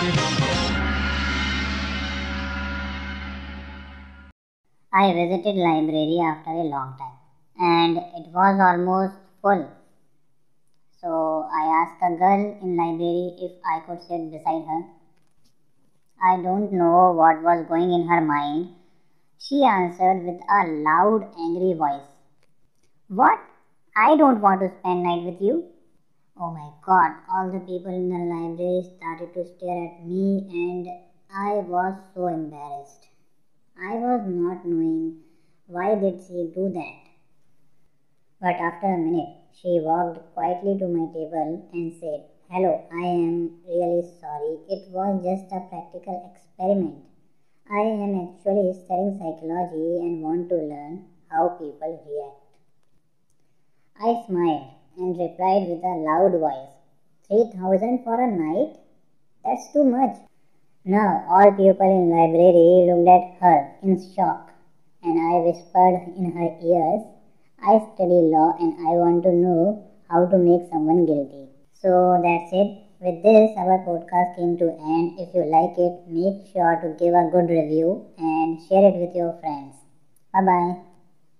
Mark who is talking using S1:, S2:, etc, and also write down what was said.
S1: I visited library after a long time and it was almost full. So I asked a girl in library if I could sit beside her. I don't know what was going in her mind. She answered with a loud angry voice. What? I don't want to spend night with you. Oh my god, all the people in the library started to stare at me and I was so embarrassed. I was not knowing why did she do that. But after a minute, she walked quietly to my table and said, Hello, I am really sorry. It was just a practical experiment. I am actually studying psychology and want to learn how people react. Replied with a loud voice, 3000 for a night? That's too much. Now all people in library looked at her in shock, and I whispered in her ears, I study law and I want to know how to make someone guilty. So that's it. With this, our podcast came to end. If you like it, make sure to give a good review and share it with your friends. Bye bye.